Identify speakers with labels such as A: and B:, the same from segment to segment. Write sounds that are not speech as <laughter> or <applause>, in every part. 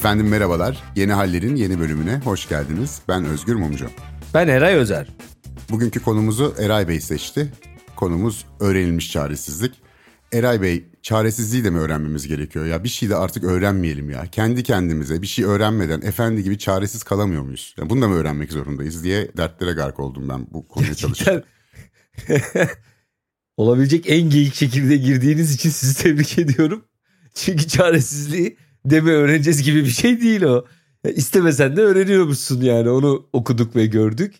A: Efendim merhabalar. Yeni Haller'in yeni bölümüne hoş geldiniz. Ben Özgür Mumcu.
B: Ben Eray Özer.
A: Bugünkü konumuzu Eray Bey seçti. Konumuz öğrenilmiş çaresizlik. Eray Bey, çaresizliği de mi öğrenmemiz gerekiyor? Ya bir şey de artık öğrenmeyelim ya. Kendi kendimize bir şey öğrenmeden efendi gibi çaresiz kalamıyor muyuz? Yani bunu da mı öğrenmek zorundayız diye dertlere gark oldum ben bu konuya çalışırken. <laughs>
B: Olabilecek en geyik şekilde girdiğiniz için sizi tebrik ediyorum. Çünkü çaresizliği deme öğreneceğiz gibi bir şey değil o. İstemesen de öğreniyormuşsun yani onu okuduk ve gördük.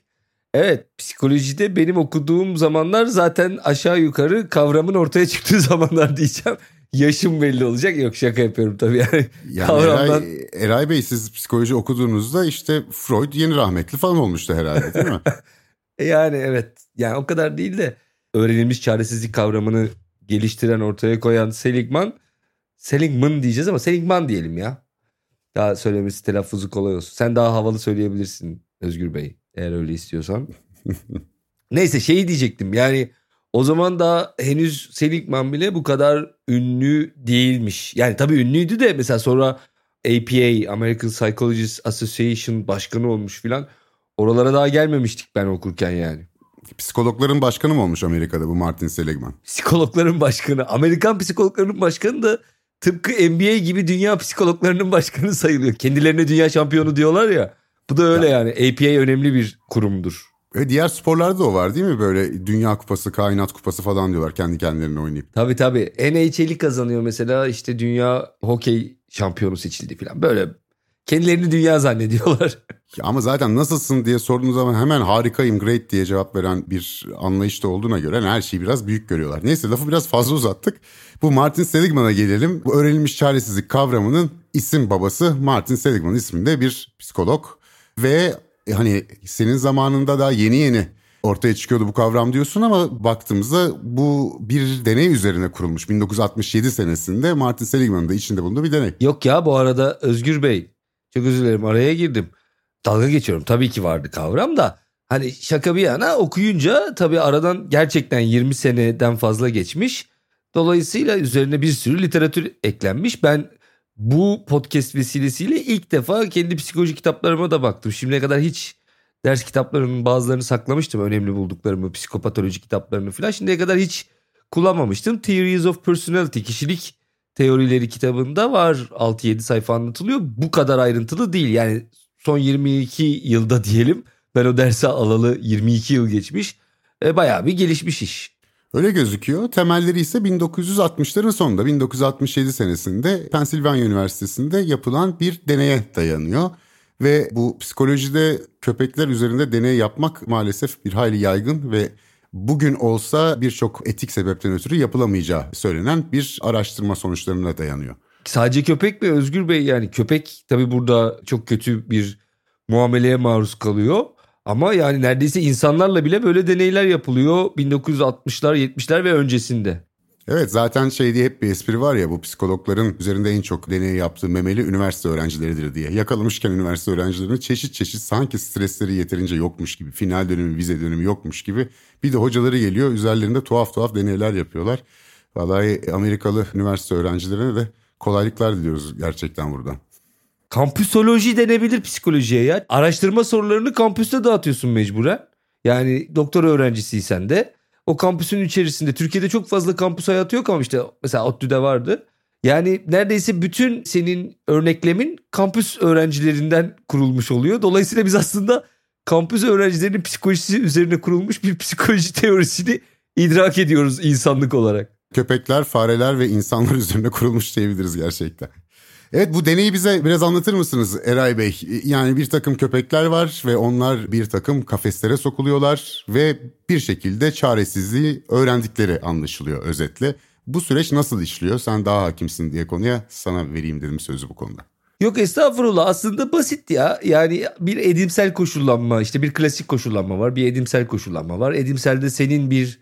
B: Evet psikolojide benim okuduğum zamanlar zaten aşağı yukarı kavramın ortaya çıktığı <laughs> zamanlar diyeceğim. Yaşım belli olacak. Yok şaka yapıyorum tabii yani. <laughs>
A: yani kavramdan... Eray, Eray Bey siz psikoloji okuduğunuzda işte Freud yeni rahmetli falan olmuştu herhalde değil mi? <laughs>
B: yani evet yani o kadar değil de öğrenilmiş çaresizlik kavramını geliştiren ortaya koyan Seligman Seligman diyeceğiz ama Seligman diyelim ya. Daha söylemesi telaffuzu kolay olsun. Sen daha havalı söyleyebilirsin Özgür Bey eğer öyle istiyorsan. <laughs> Neyse şeyi diyecektim yani o zaman da henüz Seligman bile bu kadar ünlü değilmiş. Yani tabii ünlüydü de mesela sonra APA American Psychologist Association başkanı olmuş filan. Oralara daha gelmemiştik ben okurken yani.
A: Psikologların başkanı mı olmuş Amerika'da bu Martin Seligman?
B: Psikologların başkanı. Amerikan psikologların başkanı da tıpkı NBA gibi dünya psikologlarının başkanı sayılıyor. Kendilerine dünya şampiyonu diyorlar ya. Bu da öyle ya. yani. APA önemli bir kurumdur.
A: Ve diğer sporlarda da o var değil mi? Böyle Dünya Kupası, Kainat Kupası falan diyorlar kendi kendilerine oynayıp.
B: Tabii tabii. NHL'i kazanıyor mesela işte Dünya Hokey şampiyonu seçildi falan. Böyle kendilerini dünya zannediyorlar. <laughs>
A: Ya ama zaten nasılsın diye sorduğunuz zaman hemen harikayım, great diye cevap veren bir anlayışta olduğuna göre her şeyi biraz büyük görüyorlar. Neyse lafı biraz fazla uzattık. Bu Martin Seligman'a gelelim. Bu öğrenilmiş çaresizlik kavramının isim babası Martin Seligman isminde bir psikolog. Ve hani senin zamanında daha yeni yeni ortaya çıkıyordu bu kavram diyorsun ama baktığımızda bu bir deney üzerine kurulmuş. 1967 senesinde Martin Seligman'ın da içinde bulunduğu bir deney.
B: Yok ya bu arada Özgür Bey çok özür dilerim araya girdim. Dalga geçiyorum tabii ki vardı kavram da. Hani şaka bir yana okuyunca tabii aradan gerçekten 20 seneden fazla geçmiş. Dolayısıyla üzerine bir sürü literatür eklenmiş. Ben bu podcast vesilesiyle ilk defa kendi psikoloji kitaplarıma da baktım. Şimdiye kadar hiç ders kitaplarının bazılarını saklamıştım. Önemli bulduklarımı, psikopatoloji kitaplarını falan. Şimdiye kadar hiç kullanmamıştım. Theories of Personality, kişilik teorileri kitabında var. 6-7 sayfa anlatılıyor. Bu kadar ayrıntılı değil. Yani son 22 yılda diyelim ben o dersi alalı 22 yıl geçmiş. E, bayağı bir gelişmiş iş.
A: Öyle gözüküyor. Temelleri ise 1960'ların sonunda 1967 senesinde Pennsylvania Üniversitesi'nde yapılan bir deneye dayanıyor. Ve bu psikolojide köpekler üzerinde deney yapmak maalesef bir hayli yaygın ve bugün olsa birçok etik sebepten ötürü yapılamayacağı söylenen bir araştırma sonuçlarına dayanıyor.
B: Sadece köpek mi Özgür Bey yani köpek tabii burada çok kötü bir muameleye maruz kalıyor. Ama yani neredeyse insanlarla bile böyle deneyler yapılıyor 1960'lar 70'ler ve öncesinde.
A: Evet zaten şey diye hep bir espri var ya bu psikologların üzerinde en çok deney yaptığı memeli üniversite öğrencileridir diye. Yakalamışken üniversite öğrencilerini çeşit çeşit sanki stresleri yeterince yokmuş gibi, final dönemi, vize dönemi yokmuş gibi. Bir de hocaları geliyor üzerlerinde tuhaf tuhaf deneyler yapıyorlar. Vallahi Amerikalı üniversite öğrencilerine de kolaylıklar diliyoruz gerçekten buradan.
B: Kampüsoloji denebilir psikolojiye ya. Araştırma sorularını kampüste dağıtıyorsun mecburen. Yani doktor öğrencisiysen de o kampüsün içerisinde Türkiye'de çok fazla kampüs hayatı yok ama işte mesela ODTÜ'de vardı. Yani neredeyse bütün senin örneklemin kampüs öğrencilerinden kurulmuş oluyor. Dolayısıyla biz aslında kampüs öğrencilerinin psikolojisi üzerine kurulmuş bir psikoloji teorisini idrak ediyoruz insanlık olarak.
A: Köpekler, fareler ve insanlar üzerine kurulmuş diyebiliriz gerçekten. Evet bu deneyi bize biraz anlatır mısınız Eray Bey? Yani bir takım köpekler var ve onlar bir takım kafeslere sokuluyorlar ve bir şekilde çaresizliği öğrendikleri anlaşılıyor özetle. Bu süreç nasıl işliyor? Sen daha hakimsin diye konuya sana vereyim dedim sözü bu konuda.
B: Yok estağfurullah aslında basit ya. Yani bir edimsel koşullanma işte bir klasik koşullanma var bir edimsel koşullanma var. Edimselde senin bir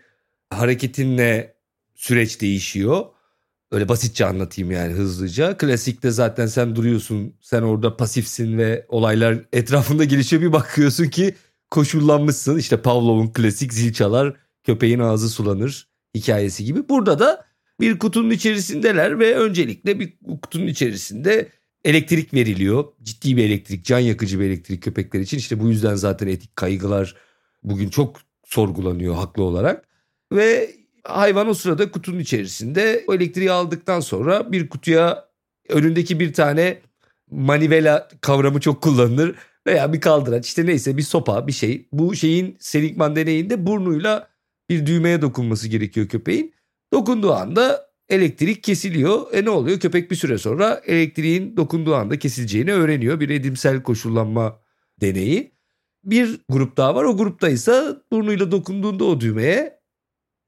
B: hareketinle süreç değişiyor. Öyle basitçe anlatayım yani hızlıca. Klasikte zaten sen duruyorsun, sen orada pasifsin ve olaylar etrafında <laughs> gelişiyor. Bir bakıyorsun ki koşullanmışsın. İşte Pavlov'un klasik zil çalar, köpeğin ağzı sulanır hikayesi gibi. Burada da bir kutunun içerisindeler ve öncelikle bir kutunun içerisinde elektrik veriliyor. Ciddi bir elektrik, can yakıcı bir elektrik köpekler için. İşte bu yüzden zaten etik kaygılar bugün çok sorgulanıyor haklı olarak. Ve hayvan o sırada kutunun içerisinde o elektriği aldıktan sonra bir kutuya önündeki bir tane manivela kavramı çok kullanılır veya bir kaldıraç işte neyse bir sopa bir şey. Bu şeyin Seligman deneyinde burnuyla bir düğmeye dokunması gerekiyor köpeğin. Dokunduğu anda elektrik kesiliyor. E ne oluyor? Köpek bir süre sonra elektriğin dokunduğu anda kesileceğini öğreniyor. Bir edimsel koşullanma deneyi. Bir grup daha var. O grupta ise burnuyla dokunduğunda o düğmeye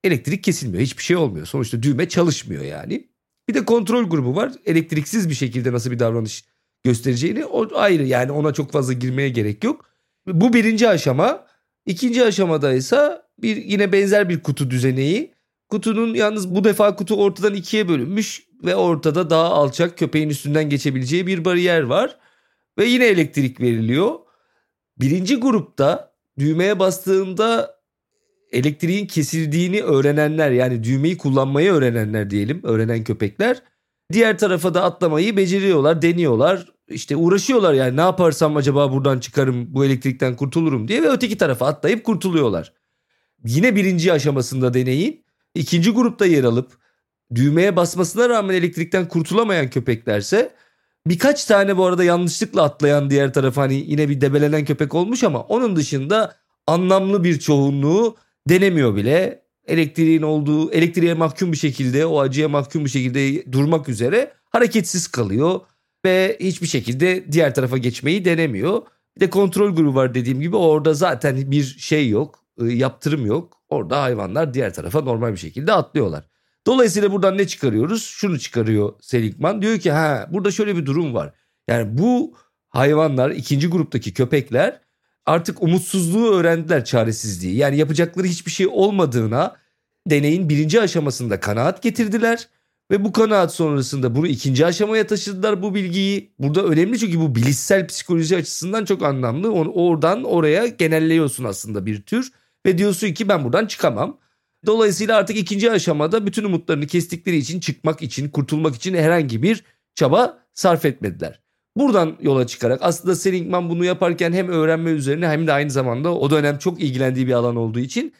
B: elektrik kesilmiyor. Hiçbir şey olmuyor. Sonuçta düğme çalışmıyor yani. Bir de kontrol grubu var. Elektriksiz bir şekilde nasıl bir davranış göstereceğini o ayrı yani ona çok fazla girmeye gerek yok. Bu birinci aşama. İkinci aşamada ise bir yine benzer bir kutu düzeneği. Kutunun yalnız bu defa kutu ortadan ikiye bölünmüş ve ortada daha alçak köpeğin üstünden geçebileceği bir bariyer var. Ve yine elektrik veriliyor. Birinci grupta düğmeye bastığında elektriğin kesildiğini öğrenenler yani düğmeyi kullanmayı öğrenenler diyelim öğrenen köpekler. Diğer tarafa da atlamayı beceriyorlar deniyorlar. İşte uğraşıyorlar yani ne yaparsam acaba buradan çıkarım bu elektrikten kurtulurum diye ve öteki tarafa atlayıp kurtuluyorlar. Yine birinci aşamasında deneyin. İkinci grupta yer alıp düğmeye basmasına rağmen elektrikten kurtulamayan köpeklerse birkaç tane bu arada yanlışlıkla atlayan diğer tarafa hani yine bir debelenen köpek olmuş ama onun dışında anlamlı bir çoğunluğu denemiyor bile. Elektriğin olduğu, elektriğe mahkum bir şekilde, o acıya mahkum bir şekilde durmak üzere hareketsiz kalıyor ve hiçbir şekilde diğer tarafa geçmeyi denemiyor. Bir de kontrol grubu var dediğim gibi orada zaten bir şey yok, ıı, yaptırım yok. Orada hayvanlar diğer tarafa normal bir şekilde atlıyorlar. Dolayısıyla buradan ne çıkarıyoruz? Şunu çıkarıyor Seligman. Diyor ki ha burada şöyle bir durum var. Yani bu hayvanlar ikinci gruptaki köpekler artık umutsuzluğu öğrendiler çaresizliği. Yani yapacakları hiçbir şey olmadığına deneyin birinci aşamasında kanaat getirdiler. Ve bu kanaat sonrasında bunu ikinci aşamaya taşıdılar bu bilgiyi. Burada önemli çünkü bu bilişsel psikoloji açısından çok anlamlı. Oradan oraya genelliyorsun aslında bir tür. Ve diyorsun ki ben buradan çıkamam. Dolayısıyla artık ikinci aşamada bütün umutlarını kestikleri için çıkmak için, kurtulmak için herhangi bir çaba sarf etmediler. Buradan yola çıkarak aslında Seligman bunu yaparken hem öğrenme üzerine hem de aynı zamanda o dönem çok ilgilendiği bir alan olduğu için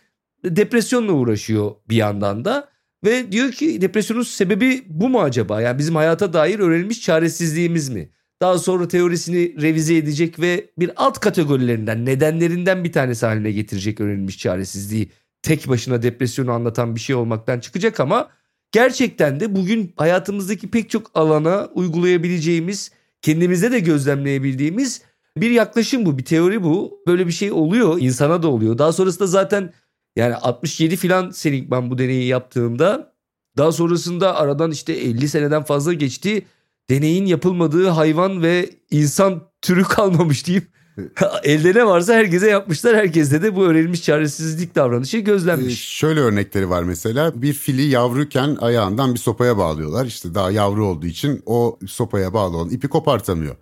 B: depresyonla uğraşıyor bir yandan da. Ve diyor ki depresyonun sebebi bu mu acaba? Yani bizim hayata dair öğrenilmiş çaresizliğimiz mi? Daha sonra teorisini revize edecek ve bir alt kategorilerinden, nedenlerinden bir tanesi haline getirecek öğrenilmiş çaresizliği. Tek başına depresyonu anlatan bir şey olmaktan çıkacak ama gerçekten de bugün hayatımızdaki pek çok alana uygulayabileceğimiz kendimizde de gözlemleyebildiğimiz bir yaklaşım bu, bir teori bu. Böyle bir şey oluyor, insana da oluyor. Daha sonrasında zaten yani 67 filan Seligman bu deneyi yaptığında daha sonrasında aradan işte 50 seneden fazla geçti. Deneyin yapılmadığı hayvan ve insan türü <laughs> kalmamış deyip elde ne varsa herkese yapmışlar. Herkeste de bu öğrenilmiş çaresizlik davranışı gözlenmiş. Ee,
A: şöyle örnekleri var mesela bir fili yavruyken ayağından bir sopaya bağlıyorlar. İşte daha yavru olduğu için o sopaya bağlı olan ipi kopartamıyor.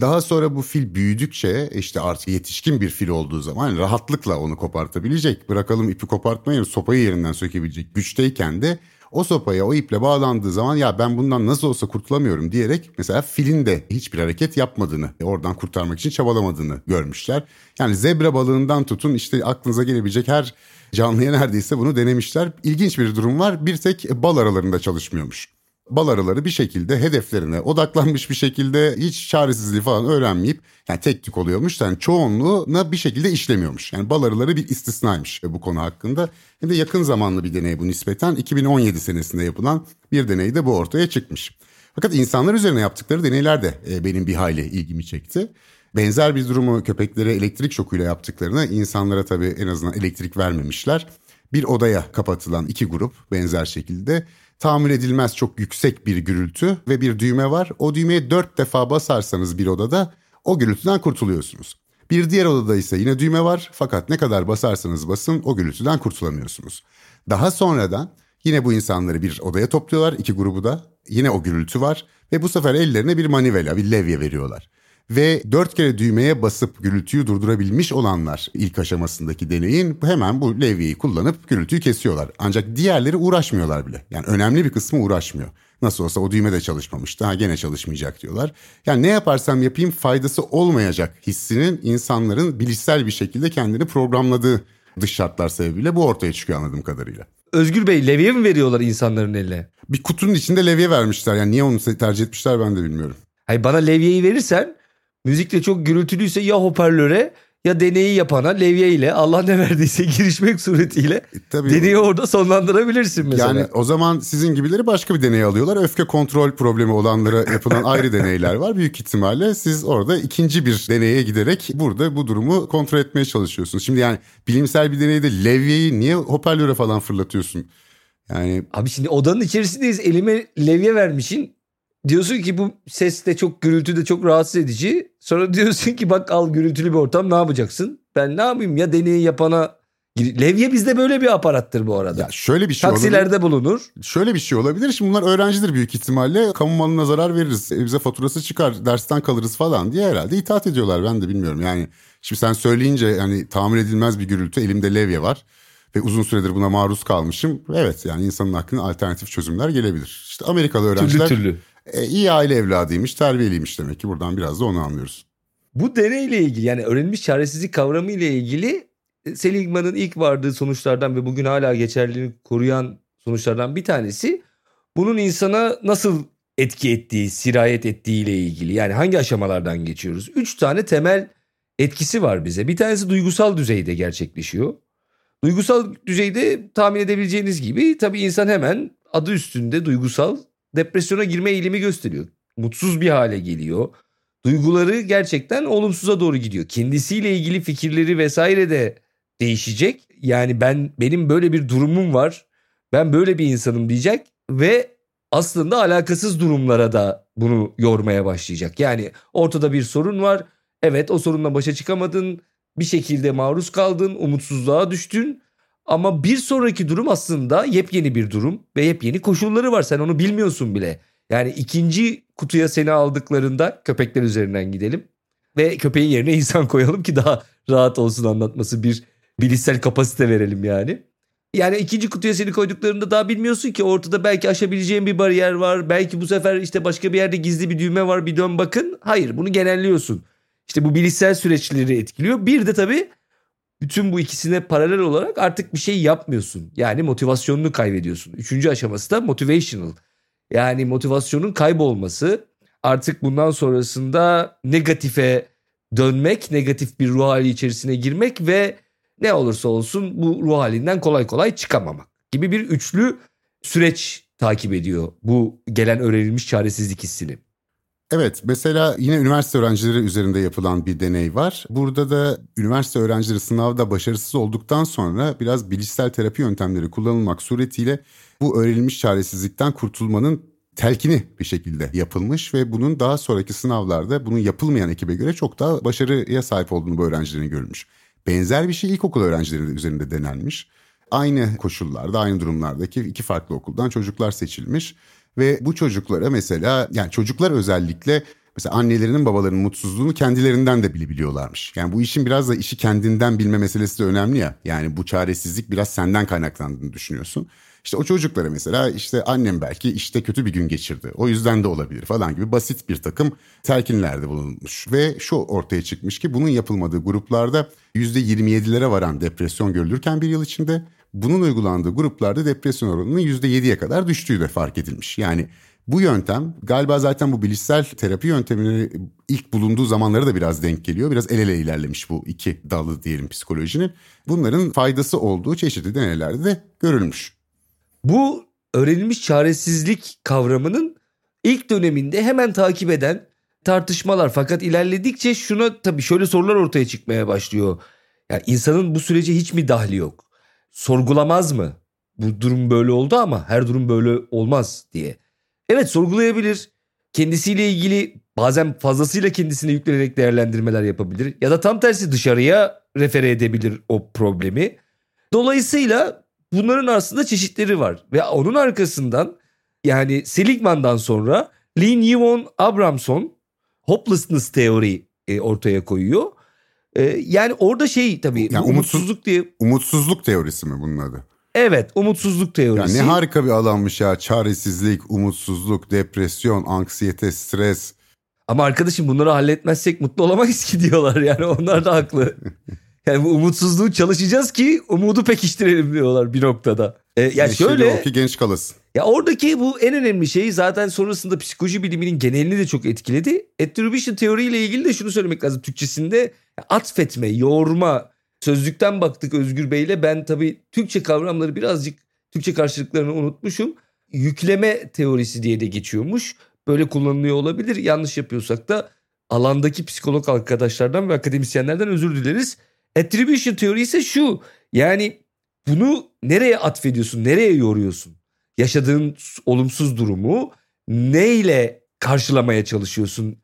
A: Daha sonra bu fil büyüdükçe işte artık yetişkin bir fil olduğu zaman rahatlıkla onu kopartabilecek. Bırakalım ipi kopartmayı sopayı yerinden sökebilecek güçteyken de o sopaya o iple bağlandığı zaman ya ben bundan nasıl olsa kurtulamıyorum diyerek mesela filin de hiçbir hareket yapmadığını, oradan kurtarmak için çabalamadığını görmüşler. Yani zebra balığından tutun işte aklınıza gelebilecek her canlıya neredeyse bunu denemişler. İlginç bir durum var. Bir tek bal aralarında çalışmıyormuş bal arıları bir şekilde hedeflerine odaklanmış bir şekilde hiç çaresizliği falan öğrenmeyip yani tek tük oluyormuş. Yani çoğunluğuna bir şekilde işlemiyormuş. Yani bal arıları bir istisnaymış bu konu hakkında. Hem de yakın zamanlı bir deney bu nispeten 2017 senesinde yapılan bir deneyde bu ortaya çıkmış. Fakat insanlar üzerine yaptıkları deneyler de e, benim bir hayli ilgimi çekti. Benzer bir durumu köpeklere elektrik şokuyla yaptıklarına insanlara tabii en azından elektrik vermemişler. Bir odaya kapatılan iki grup benzer şekilde tahammül edilmez çok yüksek bir gürültü ve bir düğme var. O düğmeye dört defa basarsanız bir odada o gürültüden kurtuluyorsunuz. Bir diğer odada ise yine düğme var fakat ne kadar basarsanız basın o gürültüden kurtulamıyorsunuz. Daha sonradan yine bu insanları bir odaya topluyorlar iki grubu da. Yine o gürültü var ve bu sefer ellerine bir manivela, bir levye veriyorlar. Ve dört kere düğmeye basıp gürültüyü durdurabilmiş olanlar ilk aşamasındaki deneyin hemen bu levyeyi kullanıp gürültüyü kesiyorlar. Ancak diğerleri uğraşmıyorlar bile. Yani önemli bir kısmı uğraşmıyor. Nasıl olsa o düğme de çalışmamıştı. Ha gene çalışmayacak diyorlar. Yani ne yaparsam yapayım faydası olmayacak hissinin insanların bilişsel bir şekilde kendini programladığı dış şartlar sebebiyle bu ortaya çıkıyor anladığım kadarıyla.
B: Özgür Bey levye mi veriyorlar insanların eline?
A: Bir kutunun içinde levye vermişler. Yani niye onu tercih etmişler ben de bilmiyorum.
B: Hayır bana levyeyi verirsen müzikle çok gürültülüyse ya hoparlöre ya deneyi yapana levye ile Allah ne verdiyse <laughs> girişmek suretiyle e, Tabii. deneyi orada sonlandırabilirsin mesela.
A: Yani o zaman sizin gibileri başka bir deney alıyorlar. Öfke kontrol problemi olanlara yapılan <laughs> ayrı deneyler var. Büyük ihtimalle siz orada ikinci bir deneye giderek burada bu durumu kontrol etmeye çalışıyorsunuz. Şimdi yani bilimsel bir deneyde levyeyi niye hoparlöre falan fırlatıyorsun? Yani
B: Abi şimdi odanın içerisindeyiz. Elime levye vermişin diyorsun ki bu ses de çok gürültü de çok rahatsız edici. Sonra <laughs> diyorsun ki bak al gürültülü bir ortam ne yapacaksın? Ben ne yapayım ya deneyi yapana Levye bizde böyle bir aparattır bu arada. Ya
A: şöyle bir şey
B: Taksilerde olabilir. bulunur.
A: Şöyle bir şey olabilir. Şimdi bunlar öğrencidir büyük ihtimalle. Kamu malına zarar veririz. E, bize faturası çıkar. Dersten kalırız falan diye herhalde itaat ediyorlar. Ben de bilmiyorum. Yani şimdi sen söyleyince yani tamir edilmez bir gürültü. Elimde levye var. Ve uzun süredir buna maruz kalmışım. Evet yani insanın aklına alternatif çözümler gelebilir. İşte Amerikalı öğrenciler... Türlü türlü e, iyi aile evladıymış, terbiyeliymiş demek ki. Buradan biraz da onu anlıyoruz.
B: Bu deneyle ilgili yani öğrenilmiş çaresizlik kavramı ile ilgili e, Seligman'ın ilk vardığı sonuçlardan ve bugün hala geçerliliğini koruyan sonuçlardan bir tanesi bunun insana nasıl etki ettiği, sirayet ettiği ile ilgili. Yani hangi aşamalardan geçiyoruz? Üç tane temel etkisi var bize. Bir tanesi duygusal düzeyde gerçekleşiyor. Duygusal düzeyde tahmin edebileceğiniz gibi tabii insan hemen adı üstünde duygusal depresyona girme eğilimi gösteriyor. Mutsuz bir hale geliyor. Duyguları gerçekten olumsuza doğru gidiyor. Kendisiyle ilgili fikirleri vesaire de değişecek. Yani ben benim böyle bir durumum var. Ben böyle bir insanım diyecek ve aslında alakasız durumlara da bunu yormaya başlayacak. Yani ortada bir sorun var. Evet o sorunla başa çıkamadın. Bir şekilde maruz kaldın, umutsuzluğa düştün ama bir sonraki durum aslında yepyeni bir durum ve yepyeni koşulları var. Sen onu bilmiyorsun bile. Yani ikinci kutuya seni aldıklarında köpekler üzerinden gidelim. Ve köpeğin yerine insan koyalım ki daha rahat olsun anlatması bir bilişsel kapasite verelim yani. Yani ikinci kutuya seni koyduklarında daha bilmiyorsun ki ortada belki aşabileceğin bir bariyer var. Belki bu sefer işte başka bir yerde gizli bir düğme var bir dön bakın. Hayır bunu genelliyorsun. İşte bu bilişsel süreçleri etkiliyor. Bir de tabii bütün bu ikisine paralel olarak artık bir şey yapmıyorsun. Yani motivasyonunu kaybediyorsun. Üçüncü aşaması da motivational. Yani motivasyonun kaybolması artık bundan sonrasında negatife dönmek, negatif bir ruh hali içerisine girmek ve ne olursa olsun bu ruh halinden kolay kolay çıkamamak gibi bir üçlü süreç takip ediyor bu gelen öğrenilmiş çaresizlik hissini.
A: Evet mesela yine üniversite öğrencileri üzerinde yapılan bir deney var. Burada da üniversite öğrencileri sınavda başarısız olduktan sonra biraz bilişsel terapi yöntemleri kullanılmak suretiyle bu öğrenilmiş çaresizlikten kurtulmanın telkini bir şekilde yapılmış ve bunun daha sonraki sınavlarda bunun yapılmayan ekibe göre çok daha başarıya sahip olduğunu bu öğrencilerin görülmüş. Benzer bir şey ilkokul öğrencileri üzerinde denenmiş. Aynı koşullarda, aynı durumlardaki iki farklı okuldan çocuklar seçilmiş ve bu çocuklara mesela yani çocuklar özellikle mesela annelerinin babalarının mutsuzluğunu kendilerinden de bilebiliyorlarmış. Yani bu işin biraz da işi kendinden bilme meselesi de önemli ya. Yani bu çaresizlik biraz senden kaynaklandığını düşünüyorsun. İşte o çocuklara mesela işte annem belki işte kötü bir gün geçirdi. O yüzden de olabilir falan gibi basit bir takım telkinlerde bulunmuş. Ve şu ortaya çıkmış ki bunun yapılmadığı gruplarda %27'lere varan depresyon görülürken bir yıl içinde bunun uygulandığı gruplarda depresyon oranının %7'ye kadar düştüğü de fark edilmiş. Yani bu yöntem galiba zaten bu bilişsel terapi yöntemini ilk bulunduğu zamanlara da biraz denk geliyor. Biraz el ele ilerlemiş bu iki dalı diyelim psikolojinin. Bunların faydası olduğu çeşitli deneylerde de görülmüş.
B: Bu öğrenilmiş çaresizlik kavramının ilk döneminde hemen takip eden tartışmalar fakat ilerledikçe şuna tabii şöyle sorular ortaya çıkmaya başlıyor. Yani insanın bu sürece hiç mi dahli yok? Sorgulamaz mı? Bu durum böyle oldu ama her durum böyle olmaz diye. Evet sorgulayabilir. Kendisiyle ilgili bazen fazlasıyla kendisine yüklenerek değerlendirmeler yapabilir. Ya da tam tersi dışarıya refere edebilir o problemi. Dolayısıyla bunların aslında çeşitleri var. Ve onun arkasından yani Seligman'dan sonra Lynn Yvonne Abramson hopelessness teori e, ortaya koyuyor. Ee, yani orada şey tabii yani umutsuzluk diye.
A: Umutsuzluk teorisi mi bunun adı?
B: Evet umutsuzluk teorisi.
A: Ya ne harika bir alanmış ya. Çaresizlik, umutsuzluk, depresyon, anksiyete, stres.
B: Ama arkadaşım bunları halletmezsek mutlu olamayız ki diyorlar yani onlar da haklı. <laughs> Yani bu umutsuzluğu çalışacağız ki umudu pekiştirelim diyorlar bir noktada. Ee, ya
A: Neşeli
B: şöyle
A: ki genç kalasın.
B: ya oradaki bu en önemli şey zaten sonrasında psikoloji biliminin genelini de çok etkiledi. Attribution teoriyle ilgili de şunu söylemek lazım Türkçesinde atfetme, yoğurma sözlükten baktık Özgür Bey'le. Ben tabii Türkçe kavramları birazcık Türkçe karşılıklarını unutmuşum. Yükleme teorisi diye de geçiyormuş. Böyle kullanılıyor olabilir. Yanlış yapıyorsak da alandaki psikolog arkadaşlardan ve akademisyenlerden özür dileriz. Attribution teori ise şu. Yani bunu nereye atfediyorsun, nereye yoruyorsun? Yaşadığın olumsuz durumu neyle karşılamaya çalışıyorsun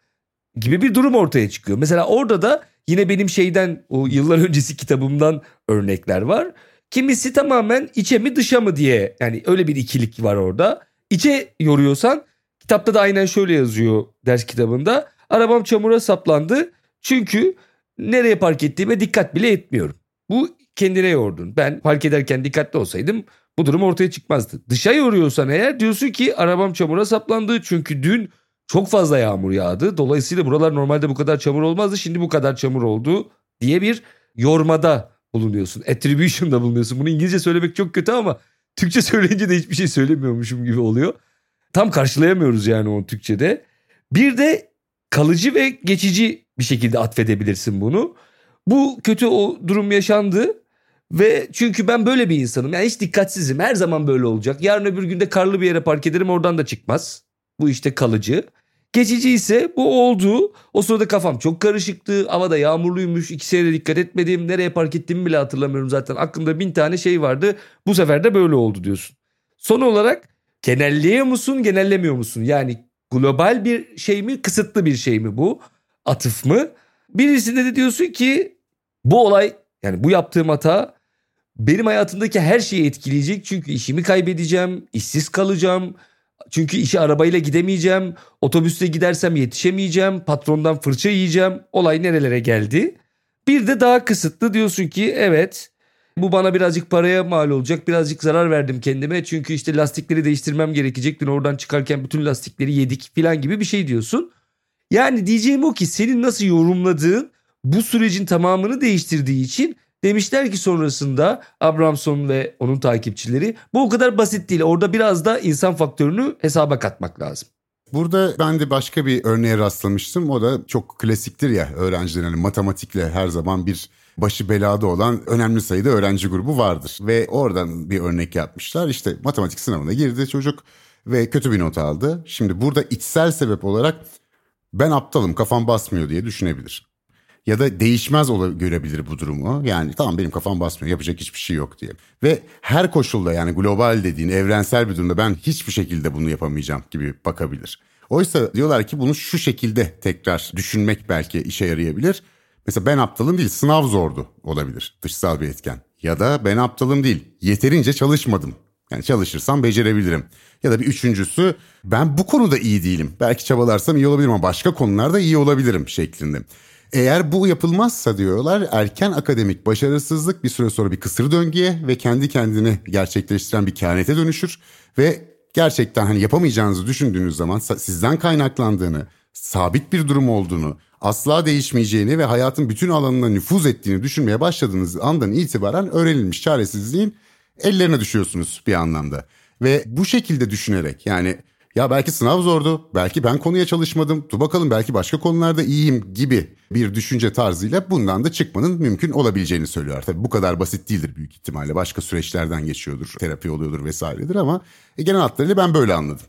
B: gibi bir durum ortaya çıkıyor. Mesela orada da yine benim şeyden o yıllar öncesi kitabımdan örnekler var. Kimisi tamamen içe mi dışa mı diye yani öyle bir ikilik var orada. İçe yoruyorsan kitapta da aynen şöyle yazıyor ders kitabında. Arabam çamura saplandı çünkü nereye park ettiğime dikkat bile etmiyorum. Bu kendine yordun. Ben park ederken dikkatli olsaydım bu durum ortaya çıkmazdı. Dışa yoruyorsan eğer diyorsun ki arabam çamura saplandı çünkü dün çok fazla yağmur yağdı. Dolayısıyla buralar normalde bu kadar çamur olmazdı. Şimdi bu kadar çamur oldu diye bir yormada bulunuyorsun. Attribution'da bulunuyorsun. Bunu İngilizce söylemek çok kötü ama Türkçe <laughs> söyleyince de hiçbir şey söylemiyormuşum gibi oluyor. Tam karşılayamıyoruz yani o Türkçe'de. Bir de kalıcı ve geçici bir şekilde atfedebilirsin bunu. Bu kötü o durum yaşandı ve çünkü ben böyle bir insanım. Yani hiç dikkatsizim. Her zaman böyle olacak. Yarın öbür günde karlı bir yere park ederim oradan da çıkmaz. Bu işte kalıcı. Geçici ise bu oldu. O sırada kafam çok karışıktı. Havada yağmurluymuş. İkisine de dikkat etmedim. Nereye park ettiğimi bile hatırlamıyorum zaten. Aklımda bin tane şey vardı. Bu sefer de böyle oldu diyorsun. Son olarak genelliyor musun genellemiyor musun? Yani global bir şey mi kısıtlı bir şey mi bu? Atıf mı? Birisinde de diyorsun ki bu olay yani bu yaptığım hata benim hayatımdaki her şeyi etkileyecek. Çünkü işimi kaybedeceğim, işsiz kalacağım. Çünkü işe arabayla gidemeyeceğim. Otobüsle gidersem yetişemeyeceğim. Patrondan fırça yiyeceğim. Olay nerelere geldi? Bir de daha kısıtlı diyorsun ki evet bu bana birazcık paraya mal olacak. Birazcık zarar verdim kendime. Çünkü işte lastikleri değiştirmem gerekecek. Dün oradan çıkarken bütün lastikleri yedik falan gibi bir şey diyorsun. Yani diyeceğim o ki senin nasıl yorumladığın bu sürecin tamamını değiştirdiği için demişler ki sonrasında Abramson ve onun takipçileri bu o kadar basit değil. Orada biraz da insan faktörünü hesaba katmak lazım.
A: Burada ben de başka bir örneğe rastlamıştım. O da çok klasiktir ya öğrencilerin hani matematikle her zaman bir başı belada olan önemli sayıda öğrenci grubu vardır. Ve oradan bir örnek yapmışlar. İşte matematik sınavına girdi çocuk ve kötü bir not aldı. Şimdi burada içsel sebep olarak ben aptalım kafam basmıyor diye düşünebilir. Ya da değişmez ola, görebilir bu durumu. Yani tamam benim kafam basmıyor yapacak hiçbir şey yok diye. Ve her koşulda yani global dediğin evrensel bir durumda ben hiçbir şekilde bunu yapamayacağım gibi bakabilir. Oysa diyorlar ki bunu şu şekilde tekrar düşünmek belki işe yarayabilir. Mesela ben aptalım değil sınav zordu olabilir dışsal bir etken. Ya da ben aptalım değil yeterince çalışmadım. Yani çalışırsam becerebilirim. Ya da bir üçüncüsü ben bu konuda iyi değilim. Belki çabalarsam iyi olabilirim ama başka konularda iyi olabilirim şeklinde. Eğer bu yapılmazsa diyorlar erken akademik başarısızlık bir süre sonra bir kısır döngüye ve kendi kendini gerçekleştiren bir kehanete dönüşür. Ve gerçekten hani yapamayacağınızı düşündüğünüz zaman sizden kaynaklandığını, sabit bir durum olduğunu, asla değişmeyeceğini ve hayatın bütün alanına nüfuz ettiğini düşünmeye başladığınız andan itibaren öğrenilmiş çaresizliğin ellerine düşüyorsunuz bir anlamda. Ve bu şekilde düşünerek yani ya belki sınav zordu, belki ben konuya çalışmadım, dur bakalım belki başka konularda iyiyim gibi bir düşünce tarzıyla bundan da çıkmanın mümkün olabileceğini söylüyorlar. Tabii bu kadar basit değildir büyük ihtimalle. Başka süreçlerden geçiyordur, terapi oluyordur vesairedir ama e, genel hatlarıyla ben böyle anladım.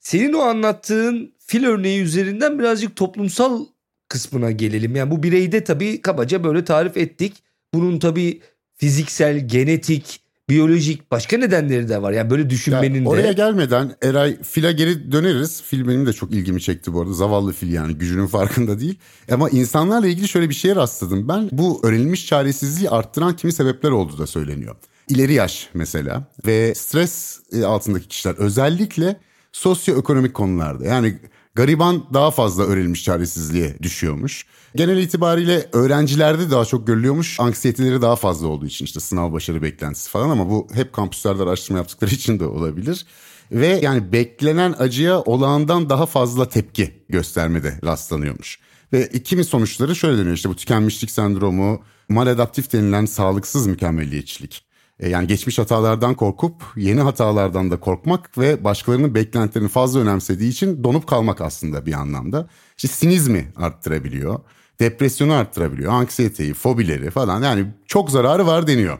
B: Senin o anlattığın fil örneği üzerinden birazcık toplumsal kısmına gelelim. Yani bu bireyde tabii kabaca böyle tarif ettik. Bunun tabii fiziksel, genetik, biyolojik başka nedenleri de var. Yani böyle düşünmenin
A: ya, oraya gelmeden Eray file geri döneriz. Fil benim de çok ilgimi çekti bu arada. Zavallı fil yani gücünün farkında değil. Ama insanlarla ilgili şöyle bir şeye rastladım. Ben bu öğrenilmiş çaresizliği arttıran kimi sebepler olduğu da söyleniyor. İleri yaş mesela ve stres e, altındaki kişiler özellikle sosyoekonomik konularda yani Gariban daha fazla öğrenilmiş çaresizliğe düşüyormuş. Genel itibariyle öğrencilerde daha çok görülüyormuş. Anksiyeteleri daha fazla olduğu için işte sınav başarı beklentisi falan ama bu hep kampüslerde araştırma yaptıkları <laughs> için de olabilir. Ve yani beklenen acıya olağandan daha fazla tepki göstermede rastlanıyormuş. Ve kimi sonuçları şöyle deniyor işte bu tükenmişlik sendromu, maladaptif denilen sağlıksız mükemmelliyetçilik. E, yani geçmiş hatalardan korkup yeni hatalardan da korkmak ve başkalarının beklentilerini fazla önemsediği için donup kalmak aslında bir anlamda. İşte sinizmi arttırabiliyor, depresyonu arttırabiliyor, anksiyeteyi, fobileri falan yani çok zararı var deniyor.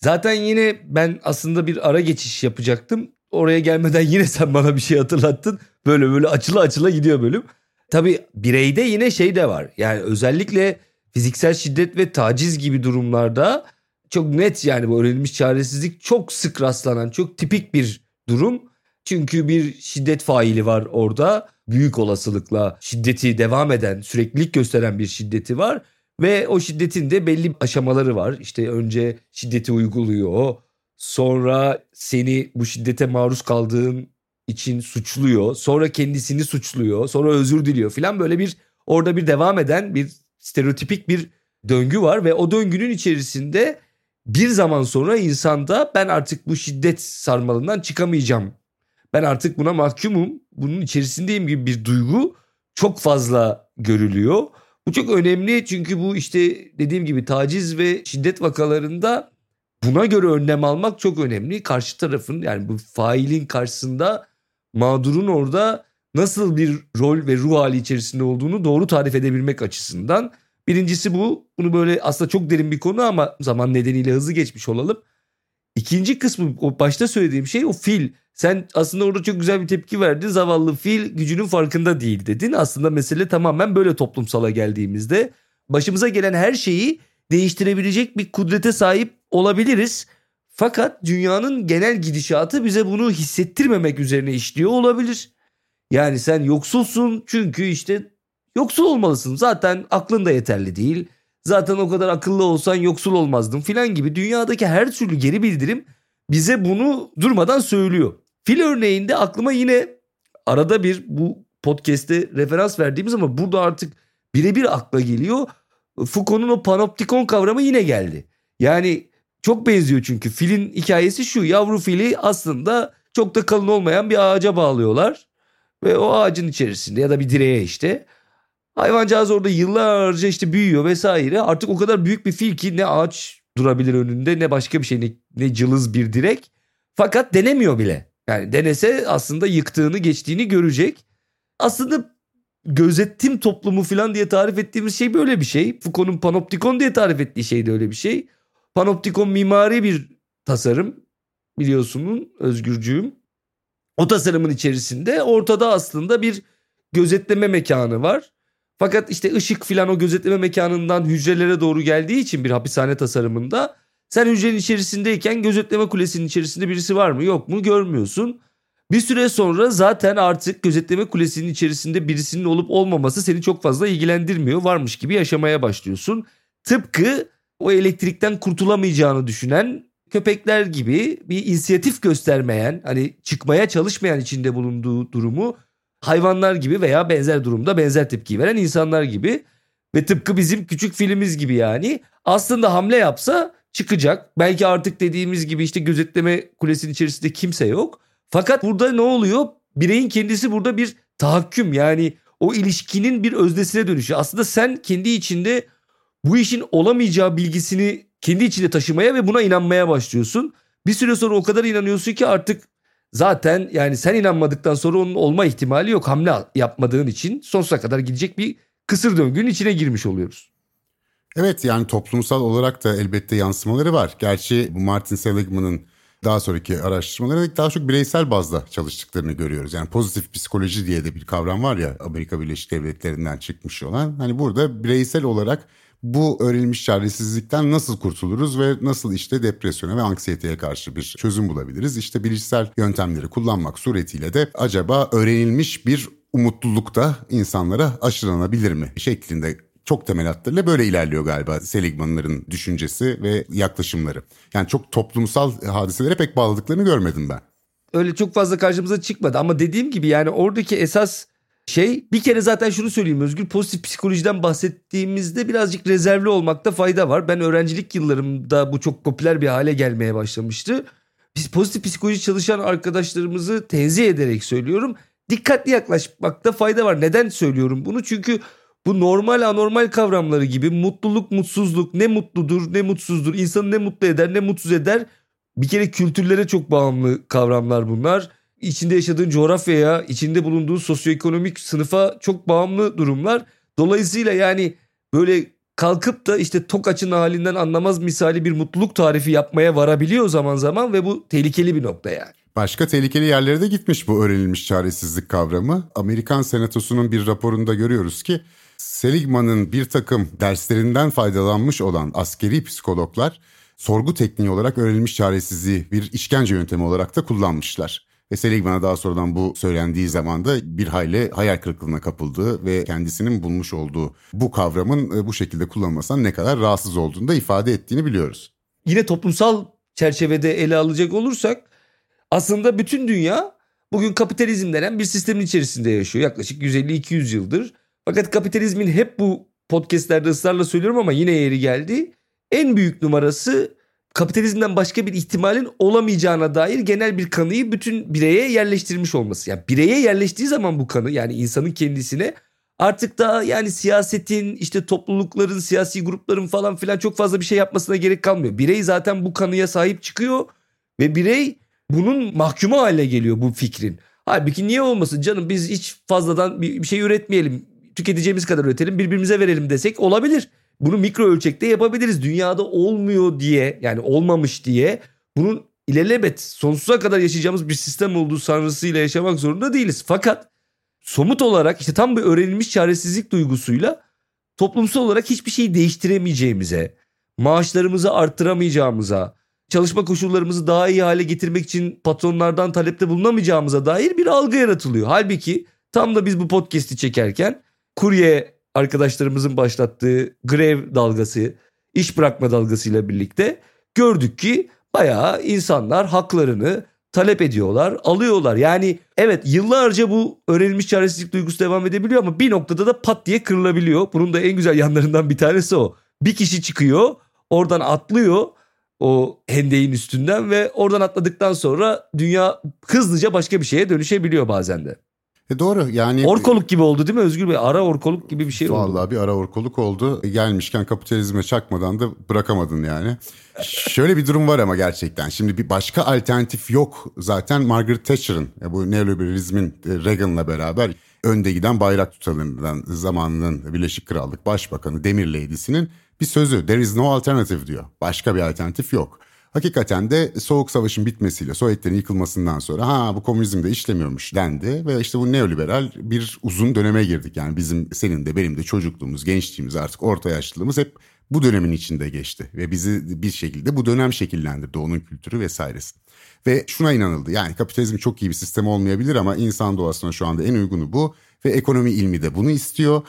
B: Zaten yine ben aslında bir ara geçiş yapacaktım. Oraya gelmeden yine sen bana bir şey hatırlattın. Böyle böyle açıla açıla gidiyor bölüm. Tabii bireyde yine şey de var. Yani özellikle fiziksel şiddet ve taciz gibi durumlarda çok net yani bu öğrenilmiş çaresizlik çok sık rastlanan çok tipik bir durum. Çünkü bir şiddet faili var orada. Büyük olasılıkla şiddeti devam eden, süreklilik gösteren bir şiddeti var. Ve o şiddetin de belli aşamaları var. İşte önce şiddeti uyguluyor. Sonra seni bu şiddete maruz kaldığın için suçluyor. Sonra kendisini suçluyor. Sonra özür diliyor filan böyle bir orada bir devam eden bir stereotipik bir döngü var ve o döngünün içerisinde bir zaman sonra insanda ben artık bu şiddet sarmalından çıkamayacağım. Ben artık buna mahkumum. Bunun içerisindeyim gibi bir duygu çok fazla görülüyor. Bu çok önemli çünkü bu işte dediğim gibi taciz ve şiddet vakalarında buna göre önlem almak çok önemli. Karşı tarafın yani bu failin karşısında mağdurun orada nasıl bir rol ve ruh hali içerisinde olduğunu doğru tarif edebilmek açısından. Birincisi bu. Bunu böyle aslında çok derin bir konu ama zaman nedeniyle hızlı geçmiş olalım. İkinci kısmı o başta söylediğim şey o fil. Sen aslında orada çok güzel bir tepki verdin. Zavallı fil gücünün farkında değil dedin. Aslında mesele tamamen böyle toplumsala geldiğimizde başımıza gelen her şeyi değiştirebilecek bir kudrete sahip olabiliriz. Fakat dünyanın genel gidişatı bize bunu hissettirmemek üzerine işliyor olabilir. Yani sen yoksulsun çünkü işte yoksul olmalısın. Zaten aklın da yeterli değil. Zaten o kadar akıllı olsan yoksul olmazdın filan gibi dünyadaki her türlü geri bildirim bize bunu durmadan söylüyor. Fil örneğinde aklıma yine arada bir bu podcast'te referans verdiğimiz ama burada artık birebir akla geliyor. Foucault'un o panoptikon kavramı yine geldi. Yani çok benziyor çünkü filin hikayesi şu yavru fili aslında çok da kalın olmayan bir ağaca bağlıyorlar. Ve o ağacın içerisinde ya da bir direğe işte hayvancağız orada yıllarca işte büyüyor vesaire. Artık o kadar büyük bir fil ki ne ağaç durabilir önünde ne başka bir şey ne, ne cılız bir direk. Fakat denemiyor bile. Yani denese aslında yıktığını geçtiğini görecek. Aslında gözettim toplumu falan diye tarif ettiğimiz şey böyle bir şey. Foucault'un panoptikon diye tarif ettiği şey de öyle bir şey. Panoptikon mimari bir tasarım biliyorsunun özgürcüğüm. O tasarımın içerisinde ortada aslında bir gözetleme mekanı var. Fakat işte ışık filan o gözetleme mekanından hücrelere doğru geldiği için bir hapishane tasarımında sen hücrenin içerisindeyken gözetleme kulesinin içerisinde birisi var mı yok mu görmüyorsun. Bir süre sonra zaten artık gözetleme kulesinin içerisinde birisinin olup olmaması seni çok fazla ilgilendirmiyor. Varmış gibi yaşamaya başlıyorsun. Tıpkı o elektrikten kurtulamayacağını düşünen köpekler gibi bir inisiyatif göstermeyen, hani çıkmaya çalışmayan içinde bulunduğu durumu hayvanlar gibi veya benzer durumda benzer tepki veren insanlar gibi ve tıpkı bizim küçük filmimiz gibi yani aslında hamle yapsa çıkacak. Belki artık dediğimiz gibi işte gözetleme kulesinin içerisinde kimse yok. Fakat burada ne oluyor? Bireyin kendisi burada bir tahakküm yani o ilişkinin bir öznesine dönüşüyor. Aslında sen kendi içinde bu işin olamayacağı bilgisini kendi içinde taşımaya ve buna inanmaya başlıyorsun. Bir süre sonra o kadar inanıyorsun ki artık zaten yani sen inanmadıktan sonra onun olma ihtimali yok hamle yapmadığın için sonsuza kadar gidecek bir kısır döngünün içine girmiş oluyoruz.
A: Evet yani toplumsal olarak da elbette yansımaları var. Gerçi bu Martin Seligman'ın daha sonraki araştırmaları daha çok bireysel bazda çalıştıklarını görüyoruz. Yani pozitif psikoloji diye de bir kavram var ya Amerika Birleşik Devletleri'nden çıkmış olan. Hani burada bireysel olarak bu öğrenilmiş çaresizlikten nasıl kurtuluruz ve nasıl işte depresyona ve anksiyeteye karşı bir çözüm bulabiliriz? İşte bilişsel yöntemleri kullanmak suretiyle de acaba öğrenilmiş bir umutluluk da insanlara aşılanabilir mi şeklinde çok temel hatlarıyla böyle ilerliyor galiba Seligman'ların düşüncesi ve yaklaşımları. Yani çok toplumsal hadiselere pek bağladıklarını görmedim ben.
B: Öyle çok fazla karşımıza çıkmadı ama dediğim gibi yani oradaki esas şey bir kere zaten şunu söyleyeyim Özgür pozitif psikolojiden bahsettiğimizde birazcık rezervli olmakta fayda var. Ben öğrencilik yıllarımda bu çok popüler bir hale gelmeye başlamıştı. Biz pozitif psikoloji çalışan arkadaşlarımızı tenzih ederek söylüyorum. Dikkatli yaklaşmakta fayda var. Neden söylüyorum bunu? Çünkü bu normal anormal kavramları gibi mutluluk mutsuzluk ne mutludur ne mutsuzdur insanı ne mutlu eder ne mutsuz eder bir kere kültürlere çok bağımlı kavramlar bunlar. İçinde yaşadığın coğrafyaya, içinde bulunduğun sosyoekonomik sınıfa çok bağımlı durumlar. Dolayısıyla yani böyle kalkıp da işte Tokaç'ın halinden anlamaz misali bir mutluluk tarifi yapmaya varabiliyor zaman zaman ve bu tehlikeli bir nokta yani.
A: Başka tehlikeli yerlere de gitmiş bu öğrenilmiş çaresizlik kavramı. Amerikan Senatosu'nun bir raporunda görüyoruz ki Seligman'ın bir takım derslerinden faydalanmış olan askeri psikologlar sorgu tekniği olarak öğrenilmiş çaresizliği bir işkence yöntemi olarak da kullanmışlar. Ve Seligman'a daha sonradan bu söylendiği zaman da bir hayli hayal kırıklığına kapıldığı ve kendisinin bulmuş olduğu bu kavramın e, bu şekilde kullanılmasından ne kadar rahatsız olduğunu da ifade ettiğini biliyoruz.
B: Yine toplumsal çerçevede ele alacak olursak aslında bütün dünya bugün kapitalizm denen bir sistemin içerisinde yaşıyor yaklaşık 150-200 yıldır. Fakat kapitalizmin hep bu podcastlerde ısrarla söylüyorum ama yine yeri geldi. En büyük numarası kapitalizmden başka bir ihtimalin olamayacağına dair genel bir kanıyı bütün bireye yerleştirmiş olması. Yani bireye yerleştiği zaman bu kanı yani insanın kendisine artık daha yani siyasetin işte toplulukların siyasi grupların falan filan çok fazla bir şey yapmasına gerek kalmıyor. Birey zaten bu kanıya sahip çıkıyor ve birey bunun mahkumu haline geliyor bu fikrin. Halbuki niye olmasın canım biz hiç fazladan bir şey üretmeyelim tüketeceğimiz kadar üretelim birbirimize verelim desek olabilir. Bunu mikro ölçekte yapabiliriz. Dünyada olmuyor diye yani olmamış diye bunun ilelebet sonsuza kadar yaşayacağımız bir sistem olduğu sanrısıyla yaşamak zorunda değiliz. Fakat somut olarak işte tam bir öğrenilmiş çaresizlik duygusuyla toplumsal olarak hiçbir şeyi değiştiremeyeceğimize, maaşlarımızı arttıramayacağımıza, çalışma koşullarımızı daha iyi hale getirmek için patronlardan talepte bulunamayacağımıza dair bir algı yaratılıyor. Halbuki tam da biz bu podcast'i çekerken kurye arkadaşlarımızın başlattığı grev dalgası, iş bırakma dalgasıyla birlikte gördük ki bayağı insanlar haklarını talep ediyorlar, alıyorlar. Yani evet yıllarca bu öğrenilmiş çaresizlik duygusu devam edebiliyor ama bir noktada da pat diye kırılabiliyor. Bunun da en güzel <laughs> yanlarından bir tanesi o. Bir kişi çıkıyor, oradan atlıyor o hendeyin üstünden ve oradan atladıktan sonra dünya hızlıca başka bir şeye dönüşebiliyor bazen de.
A: E doğru yani.
B: Orkoluk gibi oldu değil mi Özgür Bey? Ara orkoluk gibi bir şey
A: vallahi
B: oldu.
A: Vallahi bir ara orkoluk oldu. E, gelmişken kapitalizme çakmadan da bırakamadın yani. Şöyle bir durum var ama gerçekten. Şimdi bir başka alternatif yok. Zaten Margaret Thatcher'ın e, bu neoliberalizmin e, Reagan'la beraber önde giden bayrak tutanından zamanının Birleşik Krallık Başbakanı Demir Lady'sinin bir sözü. There is no alternative diyor. Başka bir alternatif yok. Hakikaten de Soğuk Savaş'ın bitmesiyle Sovyetlerin yıkılmasından sonra ha bu komünizm de işlemiyormuş dendi ve işte bu neoliberal bir uzun döneme girdik. Yani bizim senin de benim de çocukluğumuz, gençliğimiz artık orta yaşlılığımız hep bu dönemin içinde geçti ve bizi bir şekilde bu dönem şekillendirdi onun kültürü vesairesi. Ve şuna inanıldı yani kapitalizm çok iyi bir sistem olmayabilir ama insan doğasına şu anda en uygunu bu ve ekonomi ilmi de bunu istiyor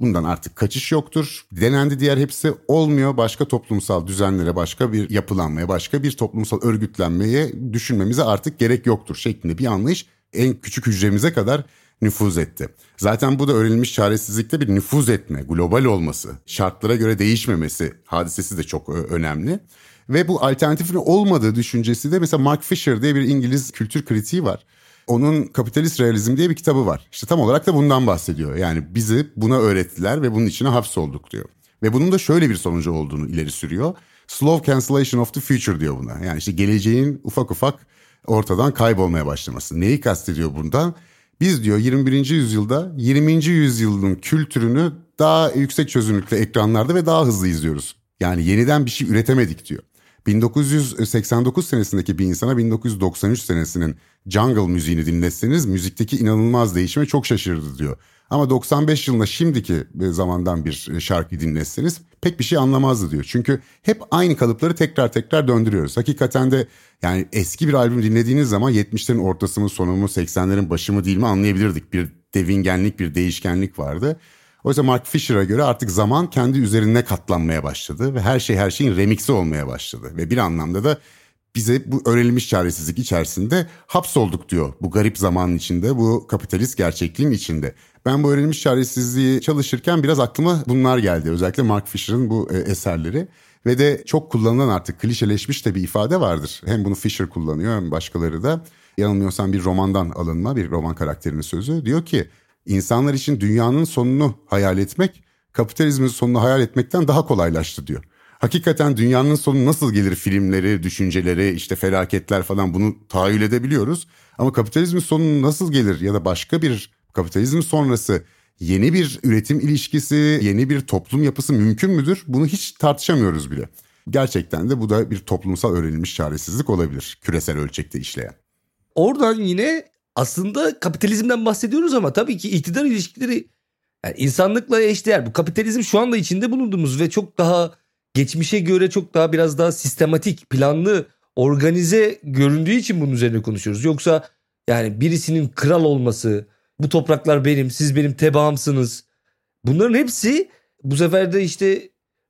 A: Bundan artık kaçış yoktur. Denendi diğer hepsi olmuyor. Başka toplumsal düzenlere, başka bir yapılanmaya, başka bir toplumsal örgütlenmeye düşünmemize artık gerek yoktur şeklinde bir anlayış en küçük hücremize kadar nüfuz etti. Zaten bu da öğrenilmiş çaresizlikte bir nüfuz etme, global olması, şartlara göre değişmemesi hadisesi de çok önemli. Ve bu alternatifin olmadığı düşüncesi de mesela Mark Fisher diye bir İngiliz kültür kritiği var onun Kapitalist Realizm diye bir kitabı var. İşte tam olarak da bundan bahsediyor. Yani bizi buna öğrettiler ve bunun içine hapsolduk diyor. Ve bunun da şöyle bir sonucu olduğunu ileri sürüyor. Slow cancellation of the future diyor buna. Yani işte geleceğin ufak ufak ortadan kaybolmaya başlaması. Neyi kastediyor bundan? Biz diyor 21. yüzyılda 20. yüzyılın kültürünü daha yüksek çözünürlükte ekranlarda ve daha hızlı izliyoruz. Yani yeniden bir şey üretemedik diyor. 1989 senesindeki bir insana 1993 senesinin jungle müziğini dinletseniz müzikteki inanılmaz değişime çok şaşırdı diyor. Ama 95 yılında şimdiki zamandan bir şarkı dinletseniz pek bir şey anlamazdı diyor. Çünkü hep aynı kalıpları tekrar tekrar döndürüyoruz. Hakikaten de yani eski bir albüm dinlediğiniz zaman 70'lerin ortası mı sonu mu 80'lerin başı mı değil mi anlayabilirdik. Bir devingenlik bir değişkenlik vardı. Oysa Mark Fisher'a göre artık zaman kendi üzerine katlanmaya başladı ve her şey her şeyin remixi olmaya başladı. Ve bir anlamda da bize bu öğrenilmiş çaresizlik içerisinde hapsolduk diyor. Bu garip zamanın içinde, bu kapitalist gerçekliğin içinde. Ben bu öğrenilmiş çaresizliği çalışırken biraz aklıma bunlar geldi. Özellikle Mark Fisher'ın bu e, eserleri. Ve de çok kullanılan artık klişeleşmiş de bir ifade vardır. Hem bunu Fisher kullanıyor hem başkaları da. Yanılmıyorsam bir romandan alınma bir roman karakterinin sözü. Diyor ki insanlar için dünyanın sonunu hayal etmek kapitalizmin sonunu hayal etmekten daha kolaylaştı diyor. Hakikaten dünyanın sonu nasıl gelir filmleri, düşünceleri, işte felaketler falan bunu tahayyül edebiliyoruz. Ama kapitalizmin sonu nasıl gelir ya da başka bir kapitalizm sonrası yeni bir üretim ilişkisi, yeni bir toplum yapısı mümkün müdür? Bunu hiç tartışamıyoruz bile. Gerçekten de bu da bir toplumsal öğrenilmiş çaresizlik olabilir küresel ölçekte işleyen.
B: Oradan yine aslında kapitalizmden bahsediyoruz ama tabii ki iktidar ilişkileri yani insanlıkla eşdeğer. Bu kapitalizm şu anda içinde bulunduğumuz ve çok daha geçmişe göre çok daha biraz daha sistematik, planlı, organize göründüğü için bunun üzerine konuşuyoruz. Yoksa yani birisinin kral olması, bu topraklar benim, siz benim tebaamsınız. Bunların hepsi bu sefer de işte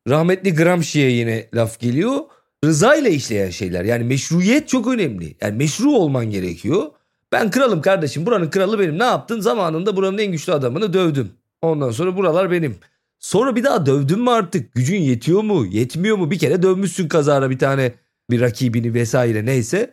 B: rahmetli Gramsci'ye yine laf geliyor. Rıza ile işleyen şeyler. Yani meşruiyet çok önemli. Yani meşru olman gerekiyor. Ben kralım kardeşim buranın kralı benim. Ne yaptın? Zamanında buranın en güçlü adamını dövdüm. Ondan sonra buralar benim. Sonra bir daha dövdün mü artık? Gücün yetiyor mu? Yetmiyor mu? Bir kere dövmüşsün kazara bir tane bir rakibini vesaire neyse.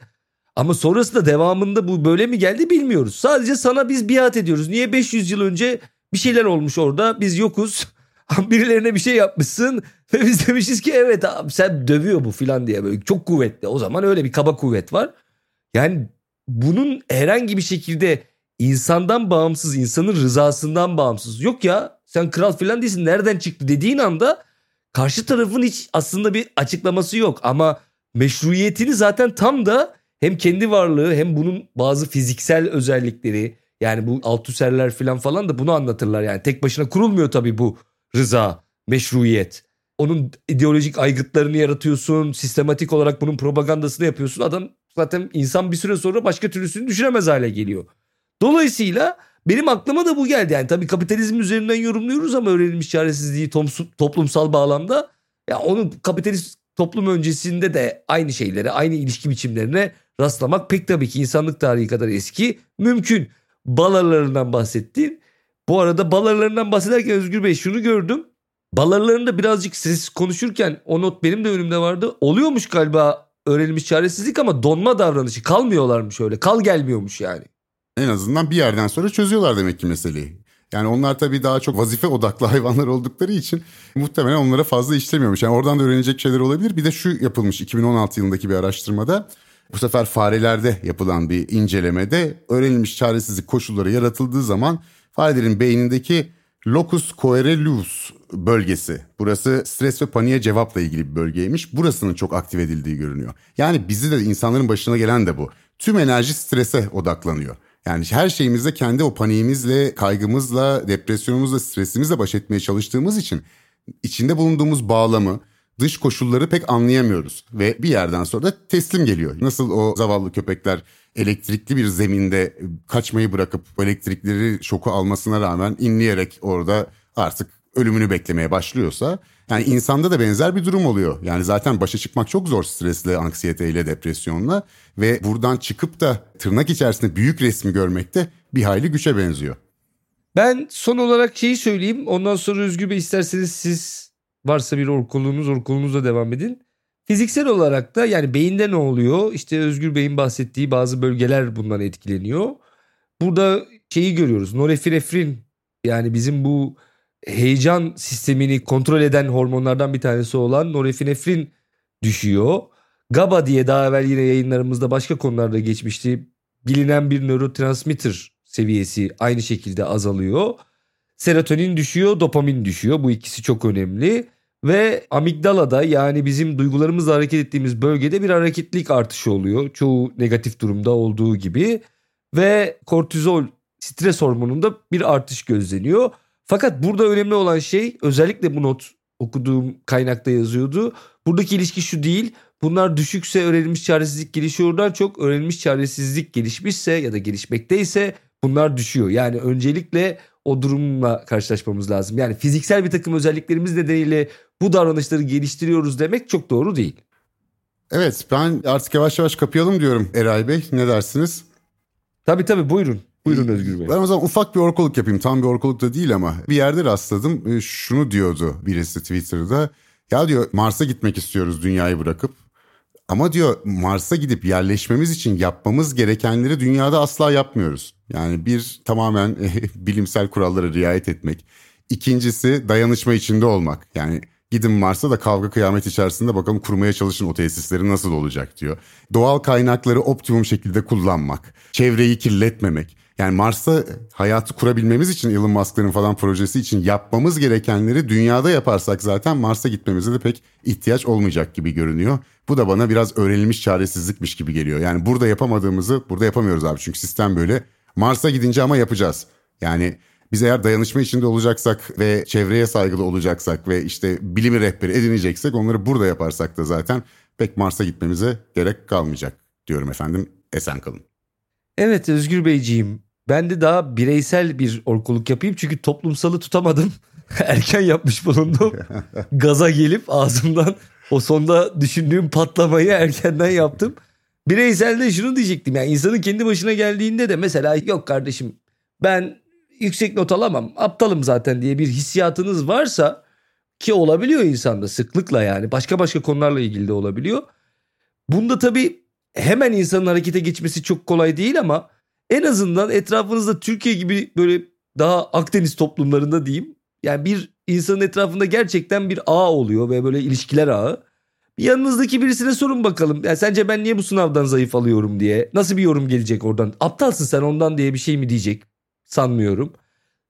B: Ama sonrasında devamında bu böyle mi geldi bilmiyoruz. Sadece sana biz biat ediyoruz. Niye 500 yıl önce bir şeyler olmuş orada biz yokuz. <laughs> Birilerine bir şey yapmışsın ve biz demişiz ki evet abi sen dövüyor bu filan diye böyle çok kuvvetli. O zaman öyle bir kaba kuvvet var. Yani bunun herhangi bir şekilde insandan bağımsız, insanın rızasından bağımsız. Yok ya sen kral filan değilsin nereden çıktı dediğin anda karşı tarafın hiç aslında bir açıklaması yok. Ama meşruiyetini zaten tam da hem kendi varlığı hem bunun bazı fiziksel özellikleri yani bu altüserler filan falan da bunu anlatırlar. Yani tek başına kurulmuyor tabii bu rıza, meşruiyet. Onun ideolojik aygıtlarını yaratıyorsun. Sistematik olarak bunun propagandasını yapıyorsun. Adam zaten insan bir süre sonra başka türlüsünü düşünemez hale geliyor. Dolayısıyla benim aklıma da bu geldi. Yani tabii kapitalizm üzerinden yorumluyoruz ama öğrenilmiş çaresizliği toplumsal bağlamda ya onun kapitalist toplum öncesinde de aynı şeylere, aynı ilişki biçimlerine rastlamak pek tabii ki insanlık tarihi kadar eski mümkün. Balarlarından bahsettin. Bu arada balarlarından bahsederken Özgür Bey şunu gördüm. Balarlarında birazcık siz konuşurken o not benim de önümde vardı. Oluyormuş galiba öğrenilmiş çaresizlik ama donma davranışı kalmıyorlarmış öyle. Kal gelmiyormuş yani
A: en azından bir yerden sonra çözüyorlar demek ki meseleyi. Yani onlar tabii daha çok vazife odaklı <laughs> hayvanlar oldukları için muhtemelen onlara fazla işlemiyormuş. Yani oradan da öğrenecek şeyler olabilir. Bir de şu yapılmış 2016 yılındaki bir araştırmada bu sefer farelerde yapılan bir incelemede öğrenilmiş çaresizlik koşulları yaratıldığı zaman farelerin beynindeki locus coeruleus bölgesi. Burası stres ve paniğe cevapla ilgili bir bölgeymiş. Burasının çok aktif edildiği görünüyor. Yani bizi de insanların başına gelen de bu. Tüm enerji strese odaklanıyor. Yani her şeyimizde kendi o paniğimizle, kaygımızla, depresyonumuzla, stresimizle baş etmeye çalıştığımız için içinde bulunduğumuz bağlamı, dış koşulları pek anlayamıyoruz. Ve bir yerden sonra da teslim geliyor. Nasıl o zavallı köpekler elektrikli bir zeminde kaçmayı bırakıp elektrikleri şoku almasına rağmen inleyerek orada artık ölümünü beklemeye başlıyorsa yani insanda da benzer bir durum oluyor. Yani zaten başa çıkmak çok zor stresle, anksiyeteyle, depresyonla ve buradan çıkıp da tırnak içerisinde büyük resmi görmek de bir hayli güçe benziyor.
B: Ben son olarak şeyi söyleyeyim. Ondan sonra Özgür Bey isterseniz siz varsa bir orkulunuz, orkulunuzla devam edin. Fiziksel olarak da yani beyinde ne oluyor? İşte Özgür Bey'in bahsettiği bazı bölgeler bundan etkileniyor. Burada şeyi görüyoruz. Norepinefrin yani bizim bu heyecan sistemini kontrol eden hormonlardan bir tanesi olan norepinefrin düşüyor. GABA diye daha evvel yine yayınlarımızda başka konularda geçmişti. Bilinen bir nörotransmitter seviyesi aynı şekilde azalıyor. Serotonin düşüyor, dopamin düşüyor. Bu ikisi çok önemli. Ve amigdalada yani bizim duygularımızla hareket ettiğimiz bölgede bir hareketlilik artışı oluyor. Çoğu negatif durumda olduğu gibi. Ve kortizol stres hormonunda bir artış gözleniyor. Fakat burada önemli olan şey özellikle bu not okuduğum kaynakta yazıyordu. Buradaki ilişki şu değil. Bunlar düşükse öğrenilmiş çaresizlik gelişiyordan çok öğrenilmiş çaresizlik gelişmişse ya da gelişmekteyse bunlar düşüyor. Yani öncelikle o durumla karşılaşmamız lazım. Yani fiziksel bir takım özelliklerimiz nedeniyle bu davranışları geliştiriyoruz demek çok doğru değil.
A: Evet ben artık yavaş yavaş kapayalım diyorum Eray Bey. Ne dersiniz?
B: Tabii tabii buyurun. Buyurun Özgür Bey.
A: Ben o zaman ufak bir orkoluk yapayım. Tam bir orkoluk da değil ama bir yerde rastladım. E, şunu diyordu birisi Twitter'da. Ya diyor Mars'a gitmek istiyoruz dünyayı bırakıp. Ama diyor Mars'a gidip yerleşmemiz için yapmamız gerekenleri dünyada asla yapmıyoruz. Yani bir tamamen <laughs> bilimsel kurallara riayet etmek. İkincisi dayanışma içinde olmak. Yani gidin Mars'a da kavga kıyamet içerisinde bakalım kurmaya çalışın o tesisleri nasıl olacak diyor. Doğal kaynakları optimum şekilde kullanmak. Çevreyi kirletmemek. Yani Mars'ta hayatı kurabilmemiz için Elon Musk'ların falan projesi için yapmamız gerekenleri dünyada yaparsak zaten Mars'a gitmemize de pek ihtiyaç olmayacak gibi görünüyor. Bu da bana biraz öğrenilmiş çaresizlikmiş gibi geliyor. Yani burada yapamadığımızı burada yapamıyoruz abi çünkü sistem böyle. Mars'a gidince ama yapacağız. Yani biz eğer dayanışma içinde olacaksak ve çevreye saygılı olacaksak ve işte bilimi rehberi edineceksek onları burada yaparsak da zaten pek Mars'a gitmemize gerek kalmayacak diyorum efendim. Esen kalın.
B: Evet Özgür Beyciğim ben de daha bireysel bir orkuluk yapayım çünkü toplumsalı tutamadım. <laughs> Erken yapmış bulundum. <laughs> Gaza gelip ağzımdan o sonda düşündüğüm patlamayı erkenden yaptım. Bireyselde şunu diyecektim yani insanın kendi başına geldiğinde de mesela yok kardeşim ben yüksek not alamam aptalım zaten diye bir hissiyatınız varsa ki olabiliyor insanda sıklıkla yani başka başka konularla ilgili de olabiliyor. Bunda tabii hemen insanın harekete geçmesi çok kolay değil ama en azından etrafınızda Türkiye gibi böyle daha Akdeniz toplumlarında diyeyim. Yani bir insanın etrafında gerçekten bir ağ oluyor ve böyle ilişkiler ağı. Yanınızdaki birisine sorun bakalım. Yani sence ben niye bu sınavdan zayıf alıyorum diye. Nasıl bir yorum gelecek oradan? Aptalsın sen ondan diye bir şey mi diyecek? Sanmıyorum.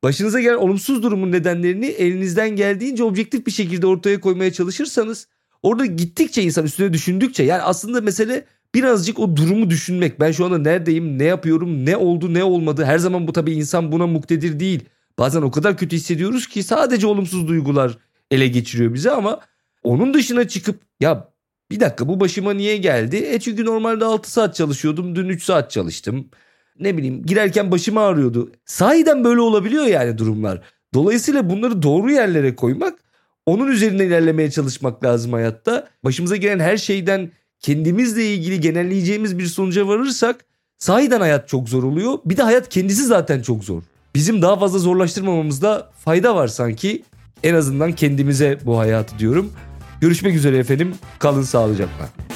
B: Başınıza gelen olumsuz durumun nedenlerini elinizden geldiğince objektif bir şekilde ortaya koymaya çalışırsanız orada gittikçe insan üstüne düşündükçe yani aslında mesele birazcık o durumu düşünmek. Ben şu anda neredeyim, ne yapıyorum, ne oldu, ne olmadı. Her zaman bu tabii insan buna muktedir değil. Bazen o kadar kötü hissediyoruz ki sadece olumsuz duygular ele geçiriyor bizi ama onun dışına çıkıp ya bir dakika bu başıma niye geldi? E çünkü normalde 6 saat çalışıyordum. Dün 3 saat çalıştım. Ne bileyim girerken başım ağrıyordu. Sahiden böyle olabiliyor yani durumlar. Dolayısıyla bunları doğru yerlere koymak onun üzerine ilerlemeye çalışmak lazım hayatta. Başımıza gelen her şeyden kendimizle ilgili genelleyeceğimiz bir sonuca varırsak sahiden hayat çok zor oluyor. Bir de hayat kendisi zaten çok zor. Bizim daha fazla zorlaştırmamamızda fayda var sanki. En azından kendimize bu hayatı diyorum. Görüşmek üzere efendim. Kalın sağlıcakla.